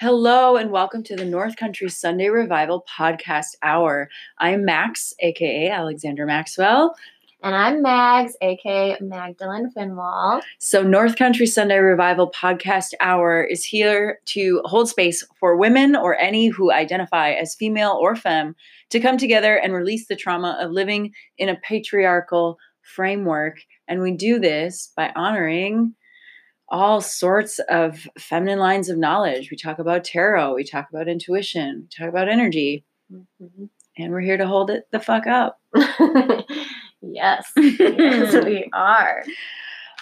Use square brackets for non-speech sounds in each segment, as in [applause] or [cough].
Hello and welcome to the North Country Sunday Revival Podcast Hour. I'm Max, aka Alexander Maxwell. And I'm Mags, aka Magdalene Finwall. So, North Country Sunday Revival Podcast Hour is here to hold space for women or any who identify as female or femme to come together and release the trauma of living in a patriarchal framework. And we do this by honoring all sorts of feminine lines of knowledge. We talk about tarot, we talk about intuition, we talk about energy, mm-hmm. and we're here to hold it the fuck up. [laughs] yes, yes, we [laughs] are.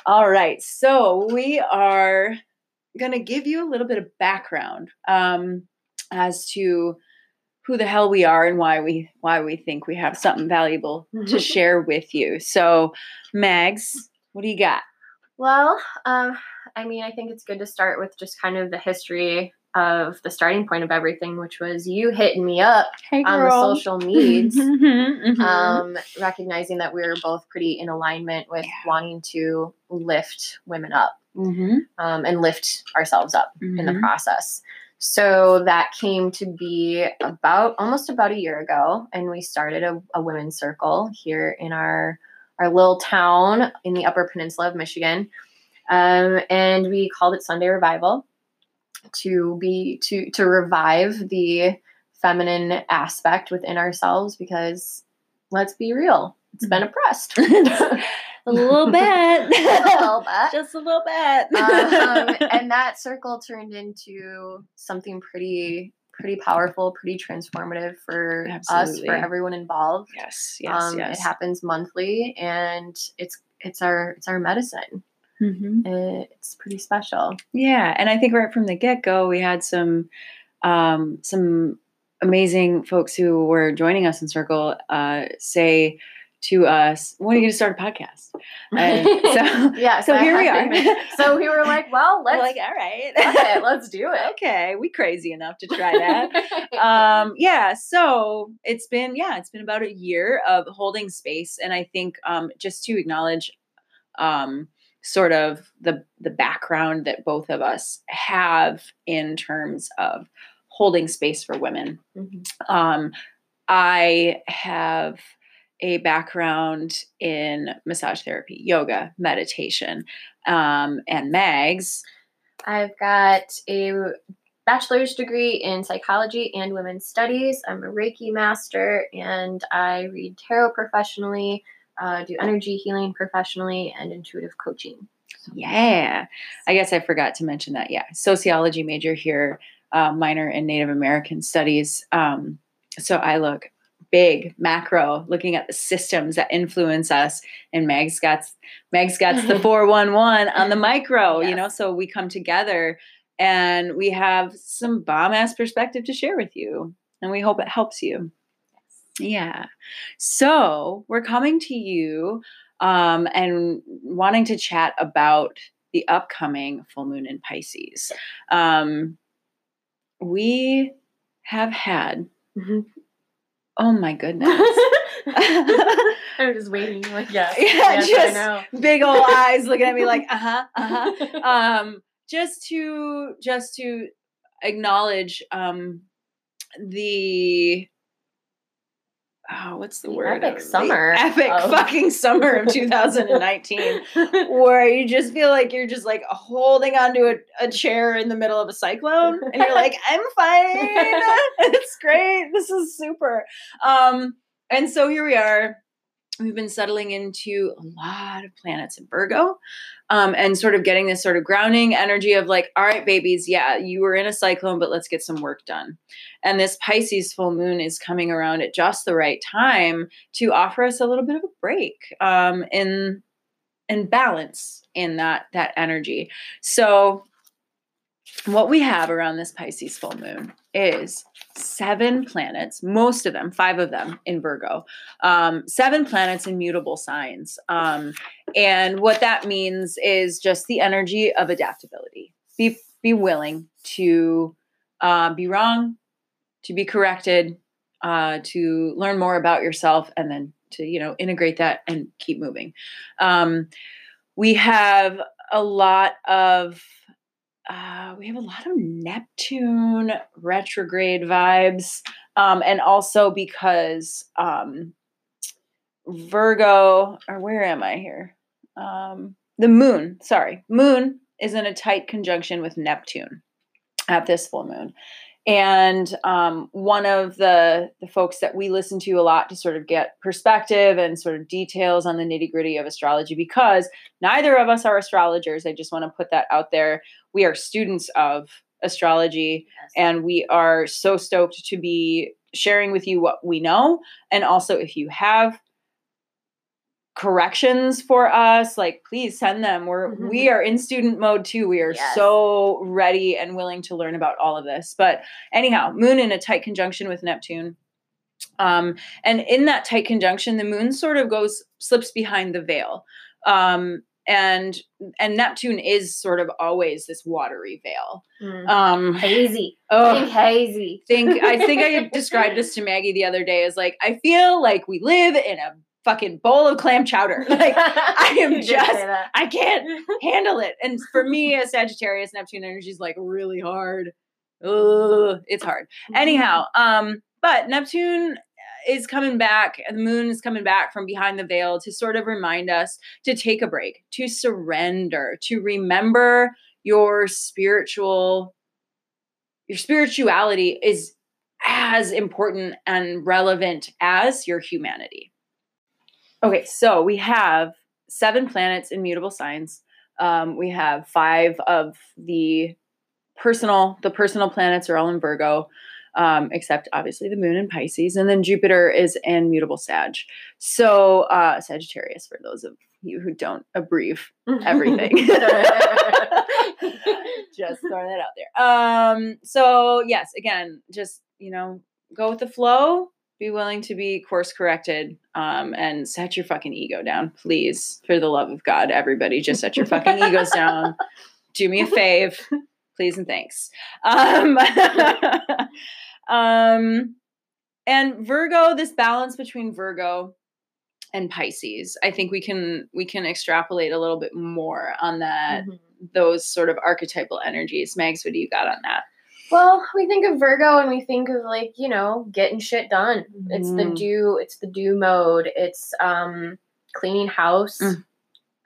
All right, so we are going to give you a little bit of background um, as to who the hell we are and why we why we think we have something valuable to [laughs] share with you. So, Mags, what do you got? Well, um, I mean, I think it's good to start with just kind of the history of the starting point of everything, which was you hitting me up hey, on the social [laughs] needs, mm-hmm, mm-hmm. Um, recognizing that we were both pretty in alignment with yeah. wanting to lift women up mm-hmm. um, and lift ourselves up in the mm-hmm. process. So that came to be about almost about a year ago, and we started a, a women's circle here in our our little town in the Upper Peninsula of Michigan, um, and we called it Sunday Revival to be to to revive the feminine aspect within ourselves because let's be real, it's been mm-hmm. oppressed. [laughs] a little [laughs] bit. a little bit. Just a little bit. um, [laughs] and that circle turned into something pretty pretty powerful, pretty transformative for Absolutely. us, for everyone involved. Yes, yes, um, yes. It happens monthly, and it's it's our it's our medicine. Mm-hmm. It's pretty special. Yeah, and I think right from the get go, we had some um, some amazing folks who were joining us in Circle uh, say to us, when are you going to start a podcast? [laughs] And so, yeah, so here we are. so we were like, well, [laughs] let's we're like, all right, okay, let's do it. [laughs] okay, we crazy enough to try that. um, yeah, so it's been yeah, it's been about a year of holding space, and I think um, just to acknowledge um, sort of the the background that both of us have in terms of holding space for women. Mm-hmm. Um, I have a background in massage therapy, yoga, meditation, um, and Mags. I've got a bachelor's degree in psychology and women's studies. I'm a Reiki master and I read tarot professionally, uh, do energy healing professionally, and intuitive coaching. Yeah. I guess I forgot to mention that. Yeah. Sociology major here, uh, minor in Native American studies. Um, so I look big macro looking at the systems that influence us and meg's got meg's got the [laughs] 411 on the micro yes. you know so we come together and we have some bomb ass perspective to share with you and we hope it helps you. Yeah so we're coming to you um, and wanting to chat about the upcoming full moon in pisces um, we have had mm-hmm. Oh my [laughs] goodness. [laughs] I'm just waiting. Like, [laughs] yes. Yeah, yes, just big old eyes looking at me like, uh-huh, uh-huh. Um, just to just to acknowledge um the oh, what's the, the word? Epic summer. The [laughs] epic of... fucking summer of [laughs] 2019, [laughs] where you just feel like you're just like holding onto a, a chair in the middle of a cyclone, and you're like, I'm fine. it's great. This is super. Um, and so here we are we've been settling into a lot of planets in Virgo um, and sort of getting this sort of grounding energy of like, all right, babies, yeah, you were in a cyclone, but let's get some work done. And this Pisces full moon is coming around at just the right time to offer us a little bit of a break um, in in balance in that that energy. So what we have around this Pisces full moon is seven planets, most of them, five of them in Virgo, um, seven planets in mutable signs. Um, and what that means is just the energy of adaptability. Be, be willing to uh, be wrong, to be corrected, uh, to learn more about yourself, and then to, you know, integrate that and keep moving. Um, we have a lot of uh, we have a lot of Neptune retrograde vibes. Um, and also because um, Virgo, or where am I here? Um, the moon, sorry, moon is in a tight conjunction with Neptune at this full moon. And um, one of the, the folks that we listen to a lot to sort of get perspective and sort of details on the nitty gritty of astrology, because neither of us are astrologers. I just want to put that out there. We are students of astrology, yes. and we are so stoked to be sharing with you what we know. And also, if you have corrections for us like please send them we're mm-hmm. we are in student mode too we are yes. so ready and willing to learn about all of this but anyhow moon in a tight conjunction with neptune um and in that tight conjunction the moon sort of goes slips behind the veil um and and neptune is sort of always this watery veil mm. um hazy oh think hazy think i think i [laughs] described this to maggie the other day as like i feel like we live in a fucking bowl of clam chowder. [laughs] Like I [laughs] am just I can't handle it. And for me, as Sagittarius, Neptune energy is like really hard. Ugh, it's hard. Anyhow, um, but Neptune is coming back, and the moon is coming back from behind the veil to sort of remind us to take a break, to surrender, to remember your spiritual your spirituality is as important and relevant as your humanity. Okay, so we have seven planets in mutable signs. Um, we have five of the personal, the personal planets are all in Virgo, um, except obviously the moon in Pisces, and then Jupiter is in mutable Sag. So uh, Sagittarius, for those of you who don't abbrev [laughs] everything. [laughs] just throwing that out there. Um, so yes, again, just you know, go with the flow be willing to be course corrected um, and set your fucking ego down, please. For the love of God, everybody, just set your fucking egos down. Do me a fave, please and thanks. Um, [laughs] um, and Virgo, this balance between Virgo and Pisces, I think we can we can extrapolate a little bit more on that. Mm-hmm. Those sort of archetypal energies. Mags, what do you got on that? Well, we think of Virgo and we think of like, you know, getting shit done. Mm. It's the mm-hmm. do, it's the do mode. It's um cleaning house mm.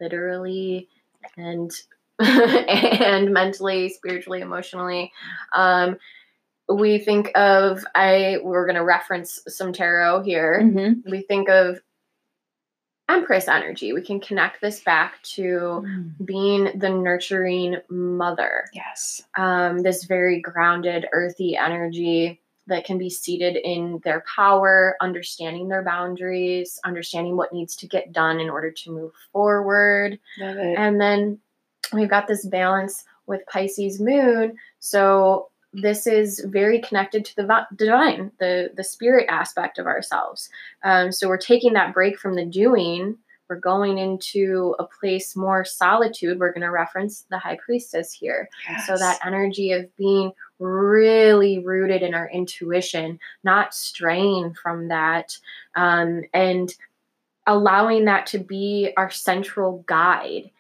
literally and [laughs] and mentally, spiritually, emotionally. Um we think of I we're going to reference some tarot here. Mm-hmm. We think of Empress energy. We can connect this back to mm. being the nurturing mother. Yes. Um, this very grounded, earthy energy that can be seated in their power, understanding their boundaries, understanding what needs to get done in order to move forward. And then we've got this balance with Pisces moon. So this is very connected to the divine, the the spirit aspect of ourselves. Um, so we're taking that break from the doing. We're going into a place more solitude. We're going to reference the high priestess here. Yes. So that energy of being really rooted in our intuition, not straying from that, um, and allowing that to be our central guide.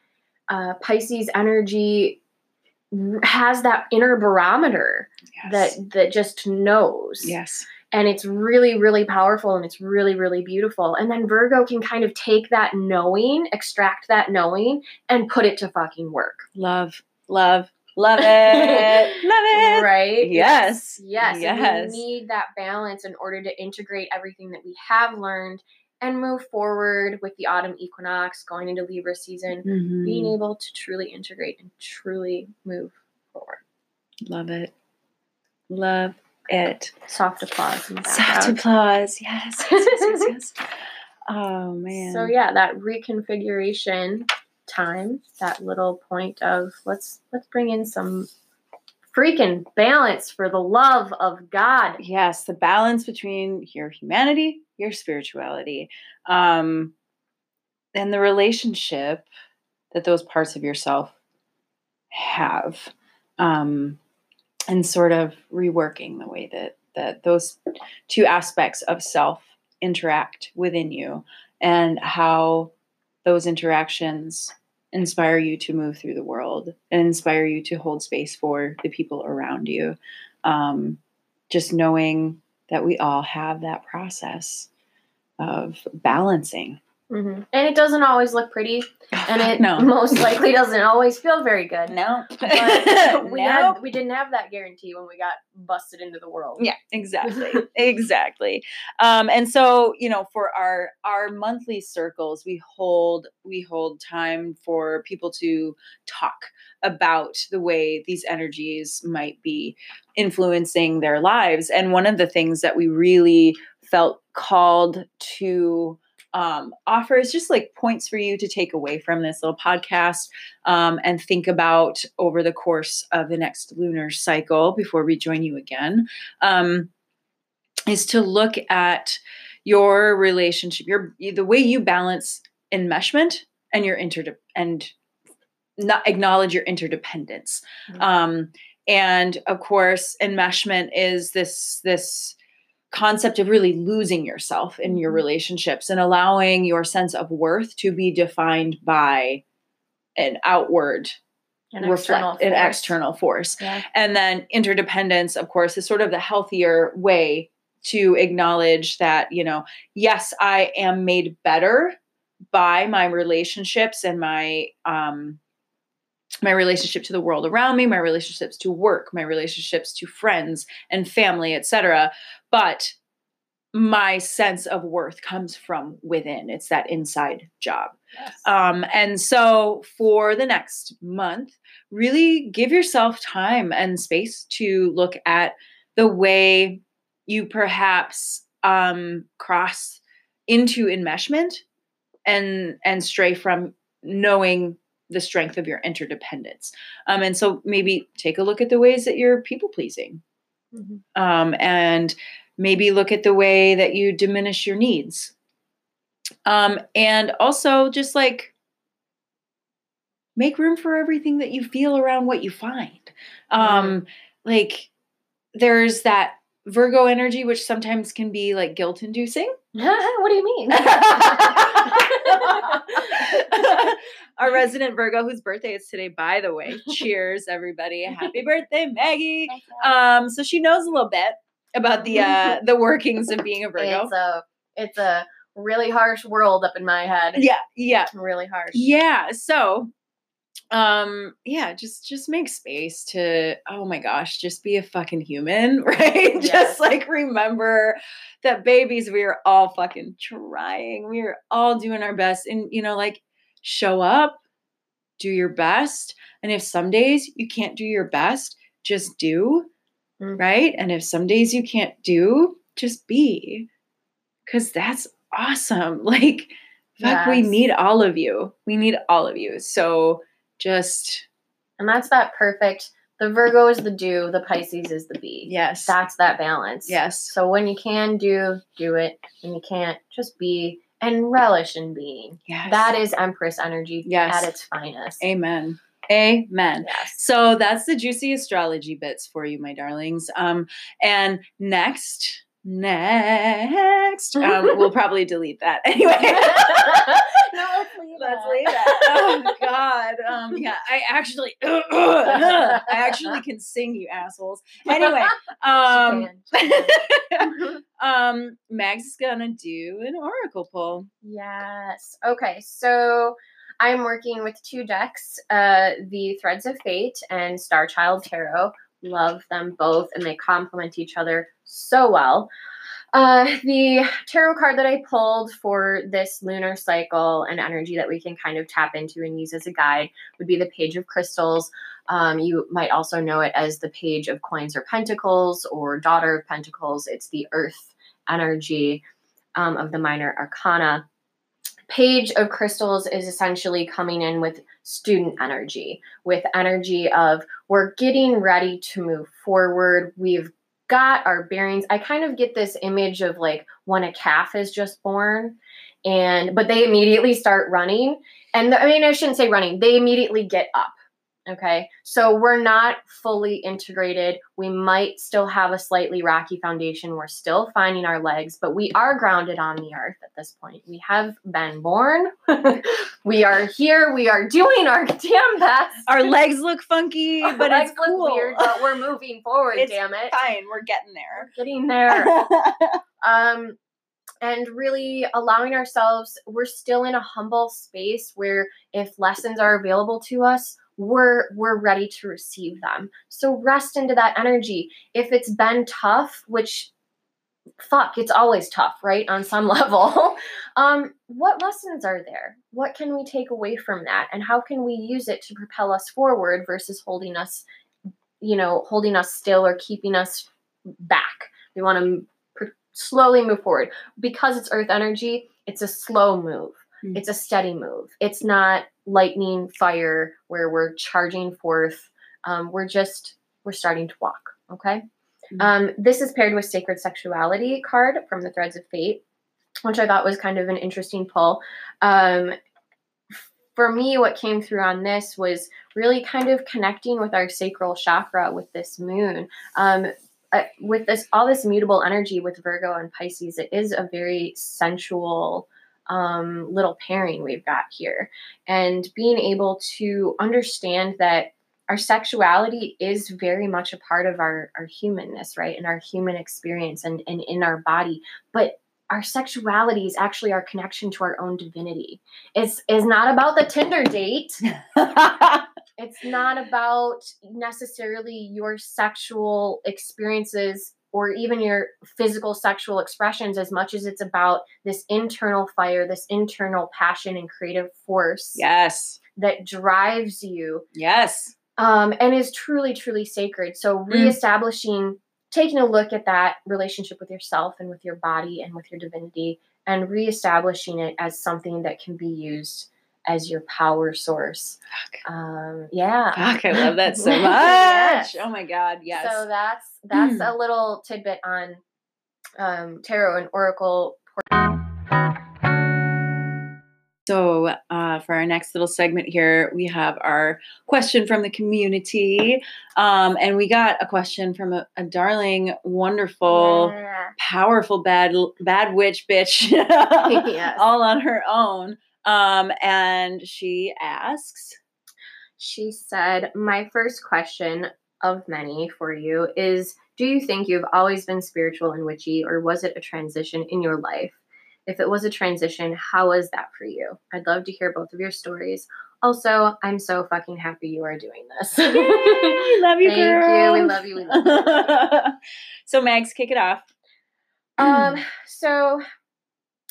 Uh, Pisces energy has that inner barometer yes. that that just knows. Yes. And it's really, really powerful and it's really, really beautiful. And then Virgo can kind of take that knowing, extract that knowing, and put it to fucking work. Love, love, love it. [laughs] love it. Right? Yes. Yes. Yes. we need that balance in order to integrate everything that we have learned and move forward with the autumn equinox going into Libra season, mm-hmm. being able to truly integrate and truly move forward. Love it. Love it. Soft applause. Soft applause. Yes. Yes, yes, yes, [laughs] yes. oh man. So yeah, that reconfiguration time, that little point of let's let's bring in some freaking balance for the love of God. Yes, the balance between your humanity, your spirituality, um, and the relationship that those parts of yourself have, um, and sort of reworking the way that that those two aspects of self interact within you, and how those interactions inspire you to move through the world and inspire you to hold space for the people around you. Um, just knowing that we all have that process of balancing Mm-hmm. And it doesn't always look pretty, and [laughs] it no. most likely doesn't always feel very good. [laughs] No, but we no. had we didn't have that guarantee when we got busted into the world. Yeah, exactly, [laughs] exactly. Um, and so you know, for our our monthly circles, we hold we hold time for people to talk about the way these energies might be influencing their lives. And one of the things that we really felt called to um, offers just like points for you to take away from this little podcast um, and think about over the course of the next lunar cycle before we join you again um, is to look at your relationship your the way you balance enmeshment and your interde and not acknowledge your interdependence mm-hmm. um, and of course enmeshment is this this concept of really losing yourself in your mm-hmm. relationships and allowing your sense of worth to be defined by an outward an reflect external an external force yeah. and then interdependence of course is sort of the healthier way to acknowledge that you know yes i am made better by my relationships and my um my relationship to the world around me, my relationships to work, my relationships to friends and family, etc. But my sense of worth comes from within. It's that inside job. Yes. Um, and so for the next month, really give yourself time and space to look at the way you perhaps um, cross into enmeshment and and stray from knowing the strength of your interdependence. Um, and so maybe take a look at the ways that you're people pleasing. Mm-hmm. Um, and maybe look at the way that you diminish your needs. Um, and also just like make room for everything that you feel around what you find. Um. Like there's that Virgo energy, which sometimes can be like guilt inducing. [laughs] what do you mean? [laughs] Our resident Virgo, whose birthday is today, by the way. [laughs] Cheers, everybody! Happy birthday, Maggie. Um, so she knows a little bit about the uh [laughs] the workings of being a Virgo. It's a it's a really harsh world up in my head. Yeah, yeah, really harsh. Yeah. So um yeah just just make space to oh my gosh just be a fucking human [laughs] right yes. just like remember that babies we are all fucking trying we are all doing our best and you know like show up do your best and if some days you can't do your best just do. Mm. right? And if some days you can't do just be. Because that's awesome. [laughs] Like fuck yes. we need all of you. We need all of you. So just and that's that perfect the virgo is the do the pisces is the be. Yes. That's that balance. Yes. So when you can do do it. When you can't just be and relish in being. Yes. that is empress energy yes. at its finest. Amen Amen. Yes. So that's the juicy astrology bits for you, my darlings. Um, and next, next. Um, we'll [laughs] probably delete that [laughs] anyway. [laughs] no, let's leave Let's leave that. Oh God. Um, yeah, I actually, [clears throat] I actually can sing, you assholes. Anyway, um, um, Mag's gonna do an oracle pull. Yes. Okay. So. I'm working with two decks, uh, the Threads of Fate and Star Child Tarot. Love them both, and they complement each other so well. Uh, the tarot card that I pulled for this lunar cycle and energy that we can kind of tap into and use as a guide would be the Page of Crystals. Um, you might also know it as the Page of Coins or Pentacles or Daughter of Pentacles. It's the Earth energy um, of the Minor Arcana. Page of Crystals is essentially coming in with student energy, with energy of we're getting ready to move forward. We've got our bearings. I kind of get this image of like when a calf is just born and but they immediately start running. And the, I mean I shouldn't say running. They immediately get up. Okay. So we're not fully integrated. We might still have a slightly rocky foundation. We're still finding our legs, but we are grounded on the earth at this point. We have been born. [laughs] we are here. We are doing our [laughs] damn best. Our legs look funky, Our but it's cool. weird, but we're [laughs] moving forward, It's damn it. Fine, we're getting there. We're getting there. um and really allowing ourselves we're still in a humble space where if lessons are available to us we're we're ready to receive them. So rest into that energy. If it's been tough which fuck it's always tough right on some [laughs] level um what lessons are there? What can we take away from that? And how can we use it to propel us forward versus holding us you know holding us still or keeping us back? We want to pr- slowly move forward. Because it's earth energy it's a slow move Mm. it's a steady move. It's not lightning fire where we're charging forth. Um, we're just we're starting to walk okay? Mm. um, this is paired with sacred sexuality card from the threads of fate which i thought was kind of an interesting pull. Um, for me what came through on this was really kind of connecting with our sacral chakra with this moon. Um, uh, with this all this mutable energy with Virgo and Pisces, it is a very sensual um, little pairing we've got here, and being able to understand that our sexuality is very much a part of our our humanness, right, and our human experience, and and in our body, but our sexuality is actually our connection to our own divinity. It's is not about the Tinder date. [laughs] It's not about necessarily your sexual experiences or even your physical sexual expressions as much as it's about this internal fire, this internal passion and creative force yes. that drives you Yes. um, and is truly, truly sacred. So, reestablishing, taking a look at that relationship with yourself and with your body and with your divinity, and reestablishing it as something that can be used as your power source. Um, yeah. Fuck, I love that so [laughs] much. Yes. Oh my god, yes. So that's that's a little tidbit on um, tarot and oracle. So, uh, for our next little segment here, we have our question from the community. Um, and we got a question from a, a darling, wonderful, Yeah. powerful bad bad witch bitch [laughs] [laughs] all on her own. Um, and she asks, She said, My first question of many for you is Do you think you've always been spiritual and witchy, or was it a transition in your life? If it was a transition, how was that for you? I'd love to hear both of your stories. Also, I'm so fucking happy you are doing this. Yay, love you, [laughs] Thank you. girl. We love you. We love you. [laughs] so, Mags, kick it off. Um, [clears throat] so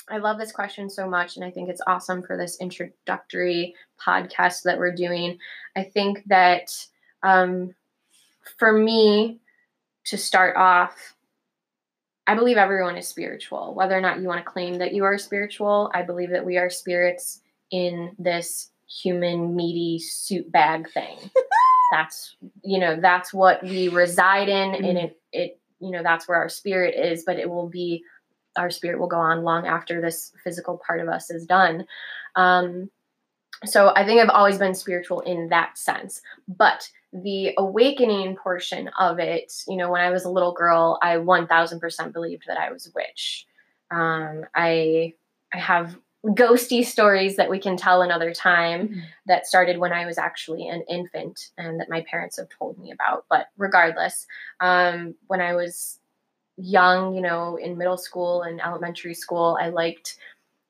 I love this question so much, and I think it's awesome for this introductory podcast that we're doing. I think that um, for me to start off, I believe everyone is spiritual, whether or not you want to claim that you are spiritual. I believe that we are spirits in this human meaty suit bag thing. [laughs] that's you know that's what we reside in, and it it you know that's where our spirit is. But it will be our spirit will go on long after this physical part of us is done. Um, so I think I've always been spiritual in that sense, but the awakening portion of it, you know, when I was a little girl, I 1000% believed that I was a witch. Um, I I have ghosty stories that we can tell another time Mhm. that started when I was actually an infant and that my parents have told me about. But regardless, um, when I was young, you know, in middle school and elementary school, I liked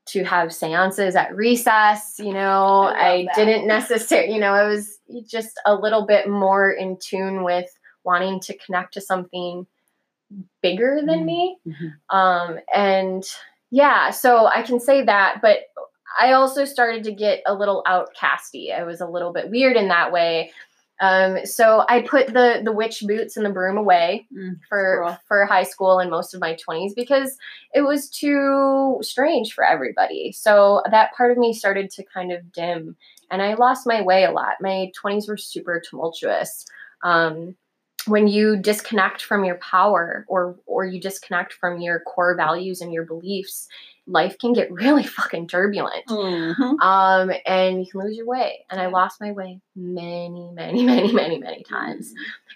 to have seances at recess. You know, I I, didn't necessarily, you know, I was just a little bit more in tune with wanting to connect to something bigger than Mhm. me. Mhm. Um, and yeah, so I can say that, but I also started to get a little outcasty. I was a little bit weird in that way. Um, so I put the the witch boots and the broom away Mm, for cool. for high school and most of my 20s because it was too strange for everybody. So that part of me started to kind of dim and I lost my way a lot. My 20s were super tumultuous. Um, when you disconnect from your power or or you disconnect from your core values and your beliefs, life can get [laughs] really fucking turbulent. Mhm. Um, and you can lose your way. And I lost my way many, many, [laughs] many, many, many times.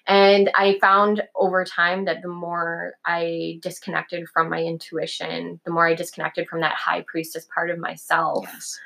And I found over time that the more I disconnected from my intuition, the more I disconnected from that high priestess part of myself, Yes.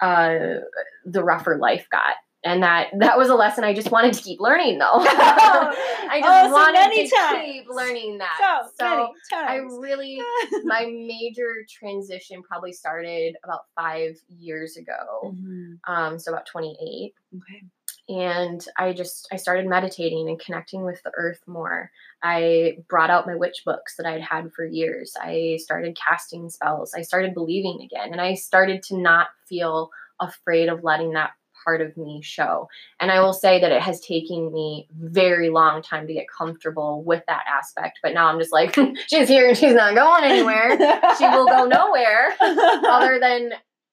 uh, the rougher life got. And that that was a lesson I just wanted to keep learning though. [laughs] [laughs] I just Oh, so wanted many to times. keep learning that. So, many I really [laughs] my major transition probably started about five years ago. Mhm. Um, so about 28 Okay. and i just i started meditating and connecting with the earth more i brought out my witch books that i'd had for years i started casting spells i started believing again and i started to not feel afraid of letting that part of me show and i will say that it has taken me very long time to get comfortable with that aspect but now i'm just like [laughs] she's here and she's not going anywhere she will go [laughs] nowhere [laughs] other than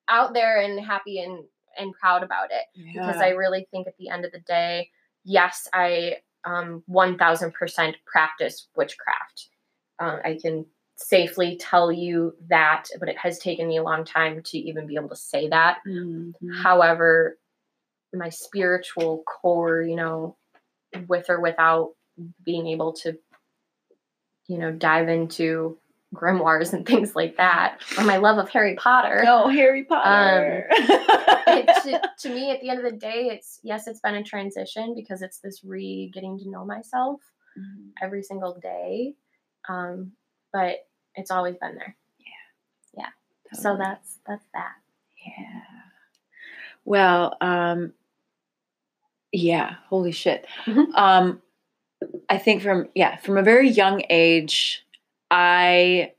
out there and happy and and proud about it because I really think at the end of the day, yes, I um, 1000% practice witchcraft. Uh, I can safely tell you that, but it has taken me a long time to even be able to say that. Mhm. However, my spiritual core, you know, with or without being able to, you know, dive into grimoires and [laughs] things like that, or my love of Harry Potter No, Harry Potter. [laughs] it, to, to me at the end of the day it's yes it's been a transition because it's this re getting to know myself Mhm. every single day um, but it's always been there Yeah. Yeah. so that's that's that Yeah. Well, um yeah, holy shit. Mhm. Um I think from yeah, from a very young age I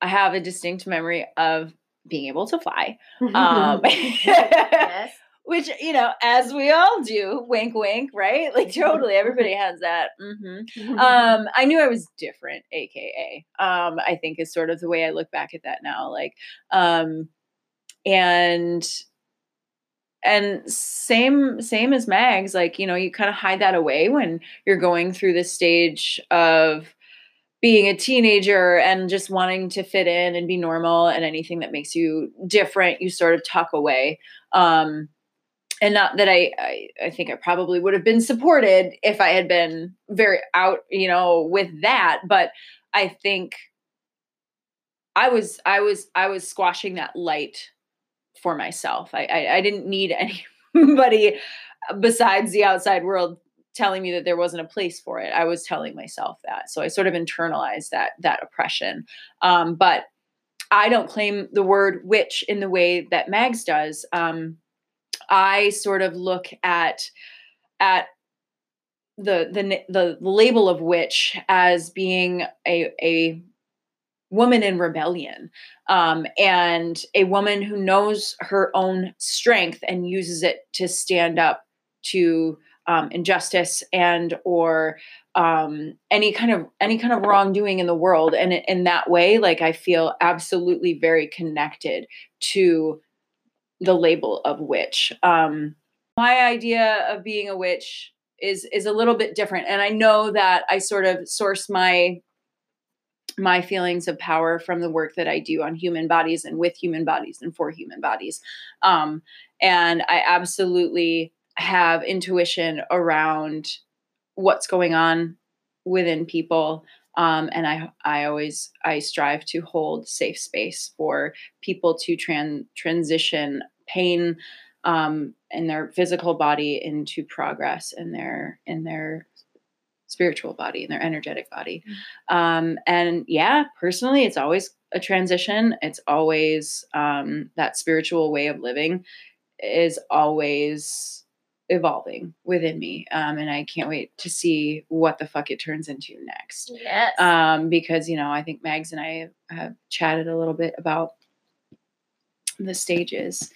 I have a distinct memory of being able to fly. Um yes [laughs] which, you know, as we all do, wink wink, right? Like totally everybody has that. Mhm. um i knew i was different aka um i think is sort of the way i look back at that now like um and and same same as mags like you know you kind of hide that away when you're going through this stage of being a teenager and just wanting to fit in and be normal and anything that makes you different you sort of tuck away. Um and not that I, I i think i probably would have been supported if i had been very out you know with that but i think i was i was i was squashing that light for myself. I i, I didn't need [laughs] anybody besides the outside world telling me that there wasn't a place for it. I was telling myself that. So i sort of internalized that that oppression. Um but i don't claim the word witch in the way that mags does. Um I sort of look at at the the the label of witch as being a a woman in rebellion um, and a woman who knows her own strength and uses it to stand up to um, injustice and or um, any kind of any kind of wrongdoing in the world and in- that way like i feel absolutely very connected to the label of witch. Um, my idea of being a witch is is a little bit different, and I know that I sort of source my my feelings of power from the work that I do on human bodies and with human bodies and for human bodies. Um, and I absolutely have intuition around what's going on within people um, and I I always I strive to hold safe space for people to tran- transition pain um, in their physical body into progress in their in their spiritual body and their energetic body. Um, and yeah personally it's always a transition. It's always um, that spiritual way of living is always evolving within me um, and i can't wait to see what the fuck it turns into next. Yes. Um, because you know I think Mags and I have, have chatted a little bit about the stages.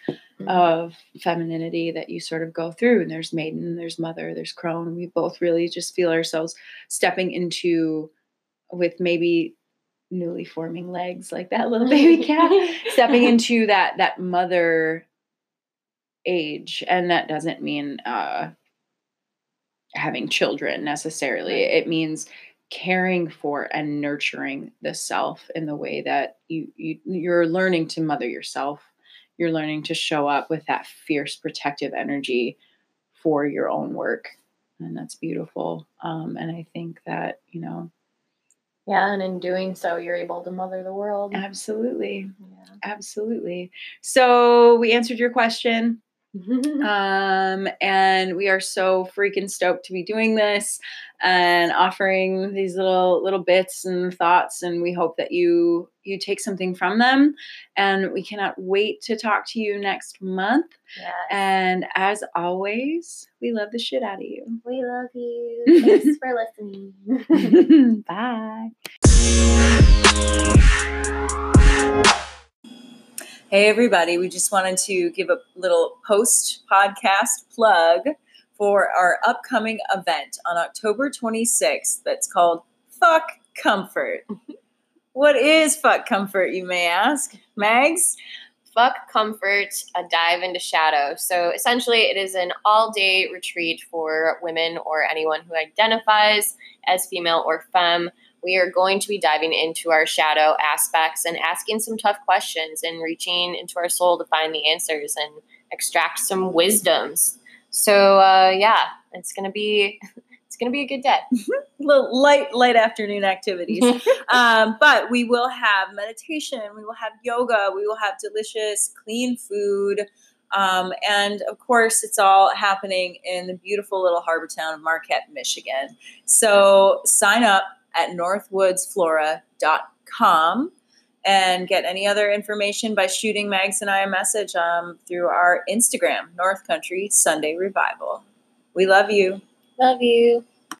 Of femininity that you sort of go through, and there's maiden, there's mother, there's crone. We both really just feel ourselves stepping into with maybe newly forming legs like that little baby cat [laughs] stepping into that that mother age and that doesn't mean uh having children necessarily it means caring for and nurturing the self in the way that you, you you're learning to mother yourself you're learning to show up with that fierce protective energy for your own work. And that's beautiful. Um, and i think that you know yeah and in doing so you're able to mother the world. Absolutely. Yeah. absolutely. So we answered your question [laughs] um, and we are so freaking stoked to be doing this and offering these little little bits and thoughts and we hope that you you take something from them. And we cannot wait to talk to you next month. Yes. and as always we love the shit out of you. We love you. [laughs] Thanks for listening. [laughs] Bye Hey, everybody. We just wanted to give a little post podcast plug for our upcoming event on October 26th that's called Fuck Comfort. [laughs] what is Fuck Comfort, you may ask? Mags? Fuck Comfort, a dive into shadow. So essentially, it is an all day retreat for women or anyone who identifies as female or femme we are going to be diving into our shadow aspects and asking some tough questions and reaching into our soul to find the answers and extract some wisdoms. So uh, yeah, it's gonna be [laughs] it's gonna be a good day. [laughs] Little light light afternoon activities, [laughs] um, but we will have meditation, we will have yoga, we will have delicious clean food. Um, and of course, it's all happening in the beautiful little harbor town of Marquette, Michigan. So sign up at northwoodsflora.com and get any other information by shooting Mags and I a message um, through our Instagram, North Country Sunday Revival. We love you. Love you.